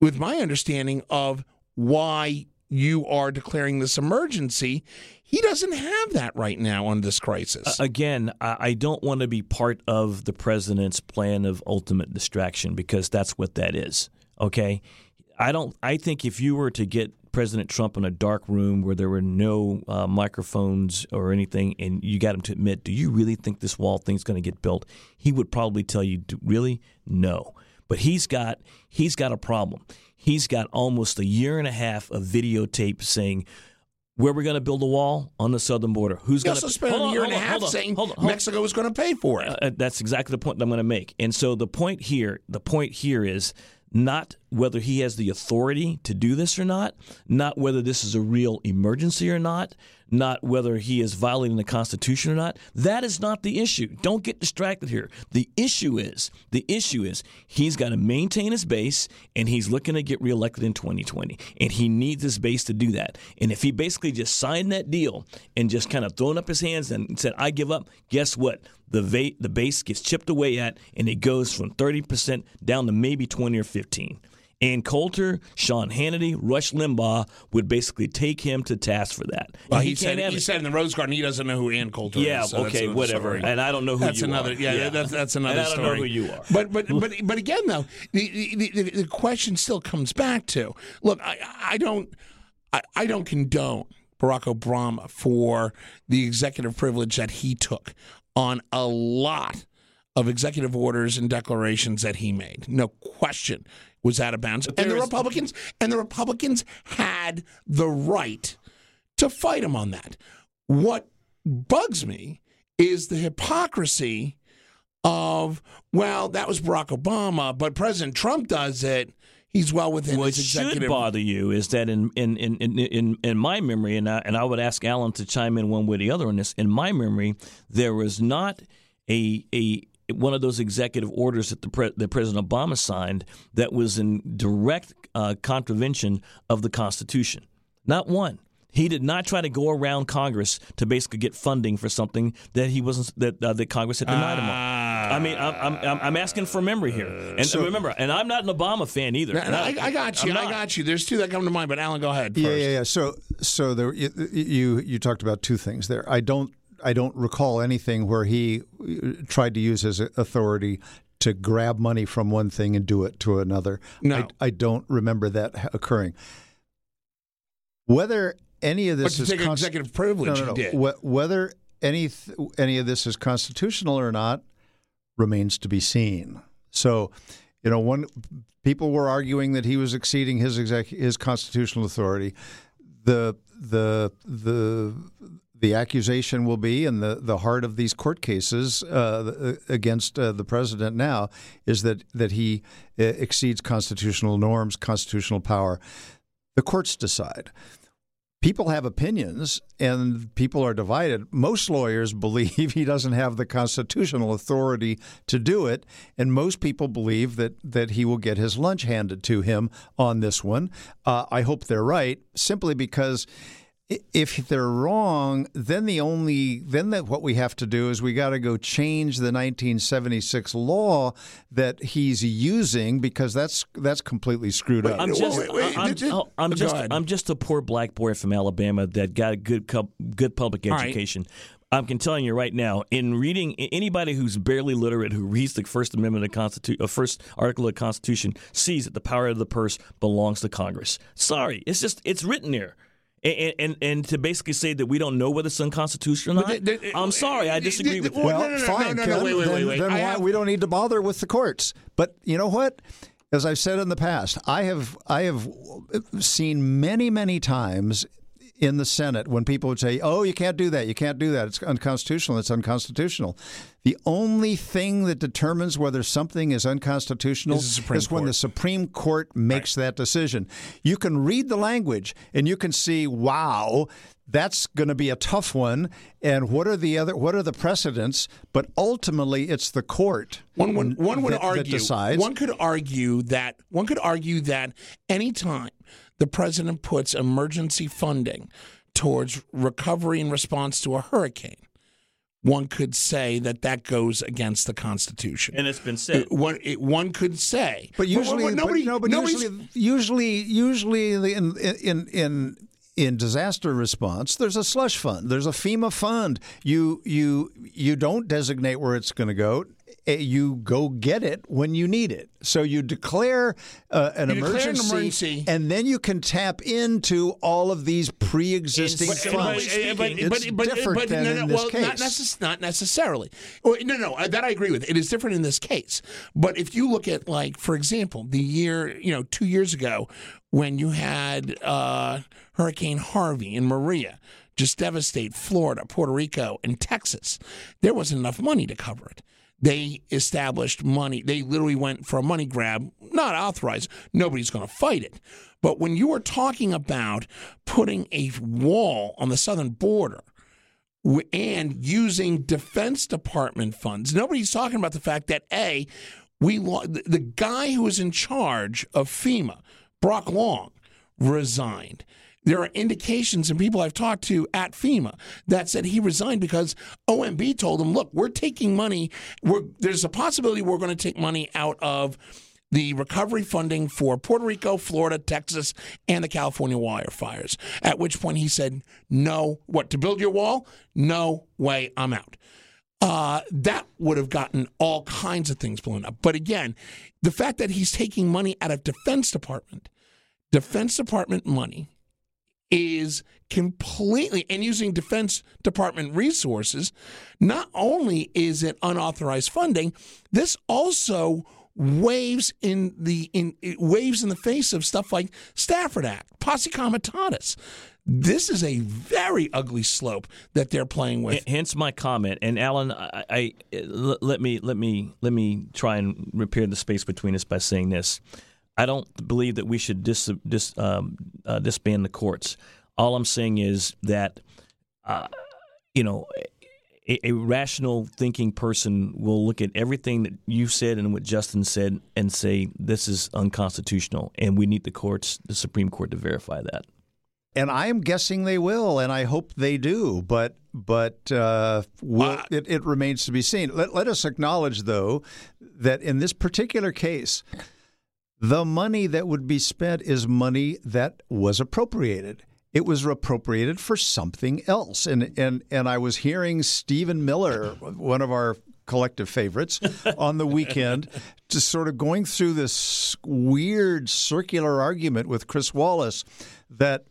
with my understanding of why you are declaring this emergency. He doesn't have that right now on this crisis. Uh, again, I don't want to be part of the president's plan of ultimate distraction because that's what that is. Okay? I don't I think if you were to get President Trump in a dark room where there were no uh, microphones or anything, and you got him to admit, "Do you really think this wall thing's going to get built?" He would probably tell you, "Really, no." But he's got he's got a problem. He's got almost a year and a half of videotape saying Where we're going to build a wall on the southern border? Who's going to spend a year and a half saying Mexico is going to pay for it. uh, that's exactly the point that I'm going to make. And so the point here, the point here is not whether he has the authority to do this or not, not whether this is a real emergency or not, not whether he is violating the Constitution or not. That is not the issue. Don't get distracted here. The issue is the issue is he's got to maintain his base, and he's looking to get reelected in 2020, and he needs his base to do that. And if he basically just signed that deal and just kind of thrown up his hands and said, "I give up," guess what? The va- the base gets chipped away at, and it goes from 30 percent down to maybe 20 or 15. Ann Coulter, Sean Hannity, Rush Limbaugh would basically take him to task for that. Well, And he, said he said in the Rose Garden he doesn't know who Ann Coulter Yeah, is. so okay, whatever. story. And I don't know who that's you another, are. Yeah, Yeah. That's, that's another And I don't know story. who you are. But but but but again though, the the, the, the question still comes back to look. I I don't I, I don't condone Barack Obama for the executive privilege that he took on a lot of executive orders and declarations that he made. No question was out of bounds. And the is- Republicans and the Republicans had the right to fight him on that. What bugs me is the hypocrisy of well, that was Barack Obama, but President Trump does it. He's well within What his should executive. bother you is that in in, in, in, in in my memory, and I, and I would ask Alan to chime in one way or the other on this. In my memory, there was not a a one of those executive orders that the pre, that President Obama signed that was in direct uh, contravention of the Constitution. Not one. He did not try to go around Congress to basically get funding for something that he wasn't that uh, that Congress had denied him on. I mean, I'm, I'm I'm- I'm asking for memory here, and remember, and I'm not an Obama fan either. And I, I got you. I'm I not. got you. There's two that come to mind, but Alan, go ahead. First. Yeah, yeah, yeah. So, so there, you, you you talked about two things there. I don't I don't recall anything where he uh, tried to use his authority to grab money from one thing and do it to another. No. I, I don't remember that occurring. Whether any of But this to is take const- executive privilege, no, no, no. did. Wh- whether any th- any of this is constitutional or not remains to be seen. So, you know, one people were arguing that he was exceeding his exec- his constitutional authority. The the the the accusation will be, and the, the heart of these court cases uh, against uh, the president now is that that he uh, exceeds constitutional norms, constitutional power. The courts decide people have opinions and people are divided. Most lawyers believe he doesn't have the constitutional authority to do it, and most people believe that that he will get his lunch handed to him on this one. Uh, I hope they're right, simply because. I- If they're wrong, then the only then that what we have to do is we got to go change the 1976 law that he's using because that's that's completely screwed up. I'm just, wait, wait. I'm, Did- oh, I'm just, ahead. I'm just a poor black boy from Alabama that got a good, good public education. I can telling you right now, in reading anybody who's barely literate who reads the First Amendment of Constitution, uh, First Article of the Constitution, sees that the power of the purse belongs to Congress. Sorry, it's just it's written there. And, and and to basically say that we don't know whether it's unconstitutional or not, But the- the- I'm sorry, I disagree with you. Well, Well, no, no, no, fine, no, no, Ken. wait, wait, then, wait, wait. then why, have- we don't need to bother with the courts. But you know what? As I've said in the past, I have I have seen many many times in the Senate when people would say, "Oh, you can't do that. You can't do that. It's unconstitutional. It's unconstitutional." The only thing that determines whether something is unconstitutional Is Supreme when the Supreme Court makes that decision. You can read the language and you can see, wow, that's going to be a tough one. And what are the other? What are the precedents? But ultimately, it's the court. One would one would that- that argue decides. one could argue that one could argue that anytime the president puts emergency funding towards recovery in response to a hurricane, one could say that that goes against the Constitution. And it's been said. It- one, it- one could say, But usually, but, but nobody, no, but usually, usually, usually in in in in disaster response, there's a slush fund, there's a FEMA fund. You you you don't designate where it's going to go, you go get it when you need it. So you declare uh, an, You declare an emergency, emergency. and then you can tap into all of these pre-existing But- funds. but- it's different than in this well, case. Not, necess- not necessarily. Or, no, no, uh, that I agree with. It is different in this case. But if you look at, like, for example, the year, you know, two years ago when you had uh, Hurricane Harvey and Maria just devastate Florida, Puerto Rico, and Texas, there wasn't enough money to cover it. They established money. They literally went for a money grab, not authorized. Nobody's going to fight it. But when you are talking about putting a wall on the southern border, and using Defense Department funds. Nobody's talking about the fact that a we the the guy who was in charge of FEMA, Brock Long, resigned. There are indications and people I've talked to at FEMA that said he resigned because OMB told him, "Look, we're taking money. We're, there's a possibility we're going to take money out of." the recovery funding for Puerto Rico, Florida, Texas, and the California wildfires. At which point he said, No, what, to build your wall? No way, I'm out. Uh, that would have gotten all kinds of things blown up. But again, the fact that he's taking money out of Defense Department, Defense Department money is completely and using defense department resources not only is it unauthorized funding this also waves in the in waves in the face of stuff like Stafford Act, posse comitatus. This is a very ugly slope that they're playing with. Hence my comment. And Alan, I, let me let me let me try and repair the space between us by saying this. I don't believe that we should dis, dis, um, uh, disband the courts. All I'm saying is that, uh, you know, a, a rational thinking person will look at everything that you said and what Justin said and say this is unconstitutional, and we need the courts, the Supreme Court, to verify that. and I am guessing they will, and I hope they do. But but uh, will, Uh, it, it remains to be seen. Let, let us acknowledge, though, that in this particular case, the money that would be spent is money that was appropriated. It was appropriated for something else, and and and I was hearing Stephen Miller, one of our collective favorites, on the weekend, just sort of going through this weird circular argument with Chris Wallace that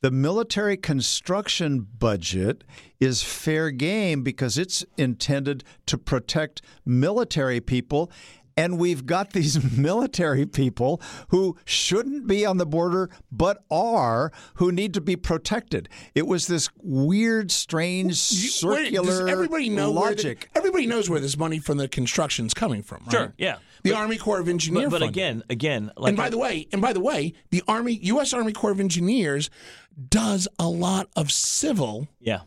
the military construction budget is fair game because it's intended to protect military people. And we've got these military people who shouldn't be on the border but are, who need to be protected. It was this weird, strange, You- wait, circular does everybody know Where logic. the, everybody knows where this money from the construction's coming from, right? Sure, yeah. The Army Corps of Engineers. But, but again, again, like and by the way, and by the way, the Army, U.S. Army Corps of Engineers, does a lot of civil yeah.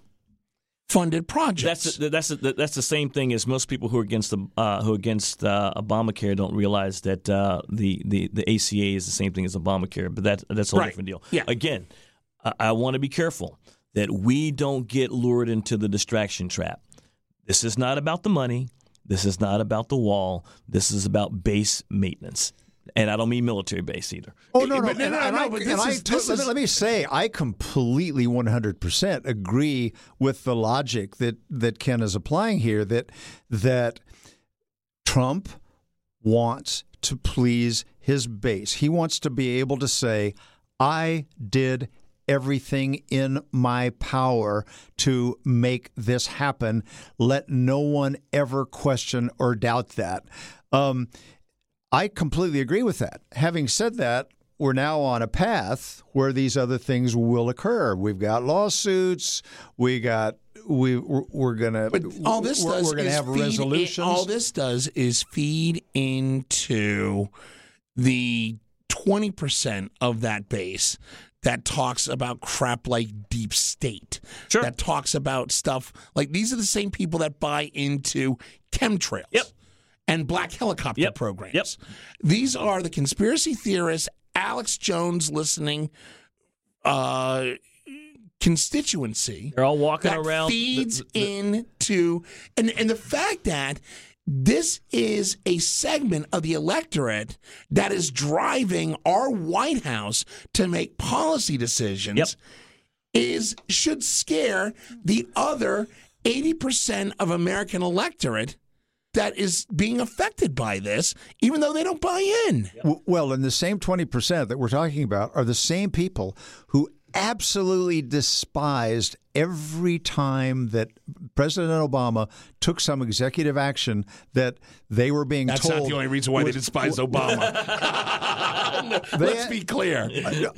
Funded projects. That's the, that's the, that's the same thing as most people who are against the uh, who are against uh, Obamacare don't realize that uh, the, the the ACA is the same thing as Obamacare, but that that's a whole Right. different deal. Yeah. Again, I, I want to be careful that we don't get lured into the distraction trap. This is not about the money. This is not about the wall. This is about base maintenance, and I don't mean military base either. Oh no, no, But no, and, no, and no, I, but and this I- is- this let, me- is- let me say, I completely 100% agree with the logic that that Ken is applying here. That that Trump wants to please his base. He wants to be able to say, "I did." Everything in my power to make this happen. Let no one ever question or doubt that. Um, I completely agree with that. Having said that, we're now on a path where these other things will occur. We've got lawsuits. We got we we're, we're gonna. But all this we're, does we're gonna have feed in- resolutions. all this does is feed into the twenty percent of that base that talks about crap like deep state. Sure. That talks about stuff like these are the same people that buy into chemtrails. Yep. And black helicopter Yep. programs. Yep. These are the conspiracy theorists, Alex Jones listening uh, constituency They're all walking that around. feeds the- the- into and and the fact that this is a segment of the electorate that is driving our White House to make policy decisions Yep. is should scare the other 80% of American electorate that is being affected by this, even though they don't buy in. Well, and the same 20% that we're talking about are the same people who absolutely despised every time that President Obama took some executive action that they were being That's told. not the only reason why they despised despise Obama. Let's be clear.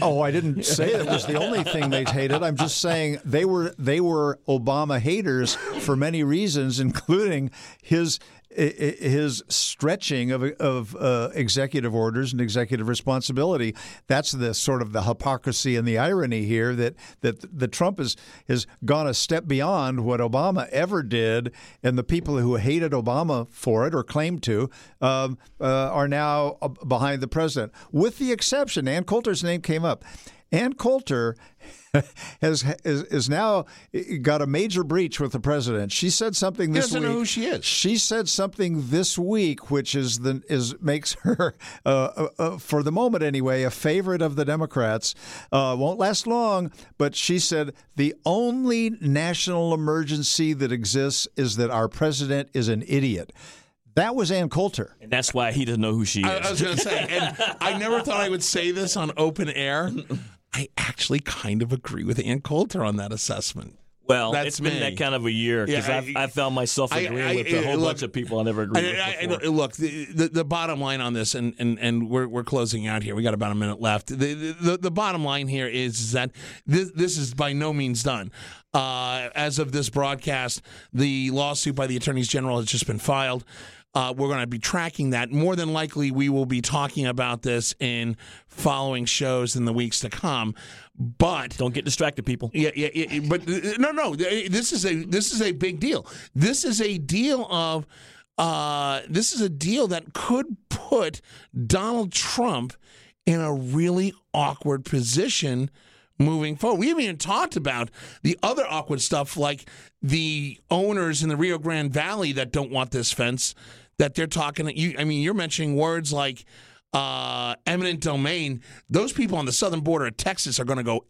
Oh, I didn't say that was the only thing they hated. I'm just saying they were they were Obama haters for many reasons, including his his stretching of of uh, executive orders and executive responsibility. That's the sort of the hypocrisy and the irony here that that the Trump has has gone a step beyond what Obama ever did, and the people who hated Obama for it or claimed to um, uh, are now uh, behind the president, with the exception. Ann Coulter's name came up. Ann Coulter has is, is now got a major breach with the president. She said something this doesn't week. know who she is. She said something this week, which is the is makes her, uh, uh, uh, for the moment anyway, a favorite of the Democrats. Uh, won't last long, but she said the only national emergency that exists is that our president is an idiot. That was Ann Coulter. And that's why he doesn't know who she is. I, I was going to say, and I never thought I would say this on open air. I actually kind of agree with Ann Coulter on that assessment. well, That's it's been me. that kind of a year because Yeah, I've I- I found myself I- agreeing I- with a whole look, bunch of people I never agreed with I, I. I- look, the, the the bottom line on this, and, and, and we're, we're closing out here. We got about a minute left. The, the, the bottom line here is that this, this is by no means done. Uh, as of this broadcast, the lawsuit by the attorneys general has just been filed. Uh, we're going to be tracking that. More than likely, we will be talking about this in following shows in the weeks to come. But Don't get distracted, people. yeah, yeah, yeah, but no, no. This is a this is a big deal. This is a deal of uh, this is a deal that could put Donald Trump in a really awkward position moving forward. We haven't even talked about the other awkward stuff, like the owners in the Rio Grande Valley that don't want this fence. That they're talking. You, I mean, you're mentioning words like uh, eminent domain. Those people on the southern border of Texas are going to go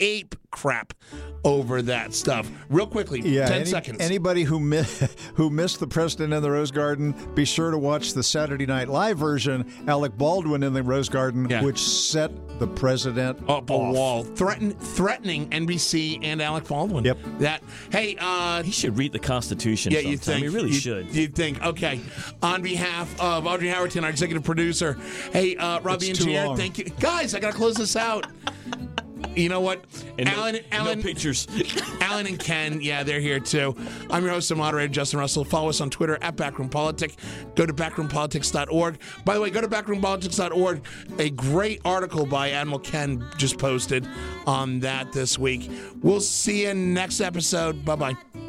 ape crap over that stuff. Real quickly, Yeah, 10 any- seconds. Anybody who mi- who missed the president in the Rose Garden, be sure to watch the Saturday Night Live version. Alec Baldwin in the Rose Garden, Yeah. which set the president up off. a wall, threaten, threatening NBC and Alec Baldwin. Yep. That hey, uh, He should read the Constitution. yeah, sometime. you think he really you, should. You think okay? On behalf of Audrey Howerton, our executive producer, hey, uh, Rob the It's too engineer, thank you, guys. I gotta close this out. You know what, And no- Alan, Alan, no pictures. Alan and Ken, yeah, they're here too. I'm your host and moderator, Justin Russell. Follow us on Twitter at Backroom Politic. Go to backroompolitics.org. By the way, go to backroompolitics.org. A great article by Admiral Ken just posted on that this week. We'll see you next episode. Bye bye.